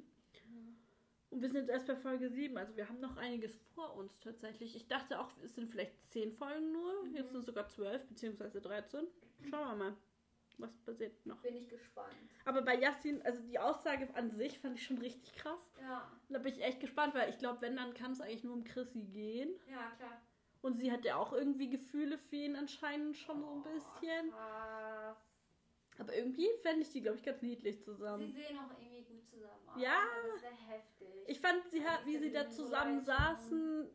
Und wir sind jetzt erst bei Folge 7, also wir haben noch einiges vor uns tatsächlich. Ich dachte auch, es sind vielleicht 10 Folgen nur. Mhm. Jetzt sind es sogar 12 beziehungsweise 13. Schauen wir mal, was passiert noch. Bin ich gespannt. Aber bei Yassin, also die Aussage an sich fand ich schon richtig krass. Ja, Da bin ich echt gespannt, weil ich glaube, wenn, dann kann es eigentlich nur um Chrissy gehen. ja, klar. Und sie hat ja auch irgendwie Gefühle für ihn anscheinend schon so ein bisschen. Krass. Aber irgendwie fände ich die, glaube ich, ganz niedlich Sie zusammen. sehen auch irgendwie gut zusammen aus. Ja. Also Das wäre heftig. Ich fand, sie Ja, hat, wie sie da zusammen saßen,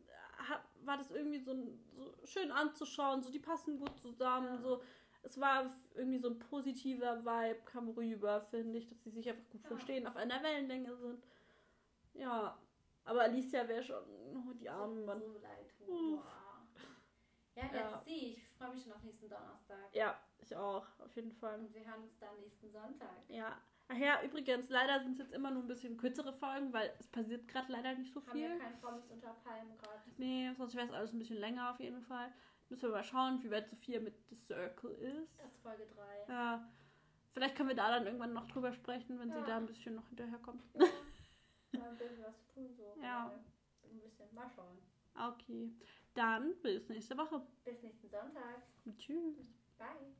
war das irgendwie so, so schön anzuschauen. So, die passen gut zusammen. Ja. So, es war irgendwie so ein positiver Vibe, kam rüber, finde ich, dass sie sich einfach gut Ja. verstehen, auf einer Wellenlänge sind. Ja, aber Alicia wäre schon, oh, die armen Mann. So leid. Boah. Ja, let's Ja. see. Ich freue mich schon auf nächsten Donnerstag. Ja, ich auch, auf jeden Fall. Und wir hören uns dann nächsten Sonntag. Ja. Ach ja, übrigens, leider sind es jetzt immer nur ein bisschen kürzere Folgen, weil es passiert gerade leider nicht so Haben wir viel. keinen Promis unter Palmen gerade. Nee, sonst wäre es alles ein bisschen länger auf jeden Fall. Müssen wir mal schauen, wie weit Sophia mit The Circle ist. Das ist Folge 3. Ja. Vielleicht können wir da dann irgendwann noch drüber sprechen, wenn sie Ja. da ein bisschen noch hinterherkommt. Ja. Mal ein bisschen was tun so. Ja. Ein bisschen mal schauen. Okay. Dann bis nächste Woche. Bis nächsten Sonntag. Tschüss. Bye.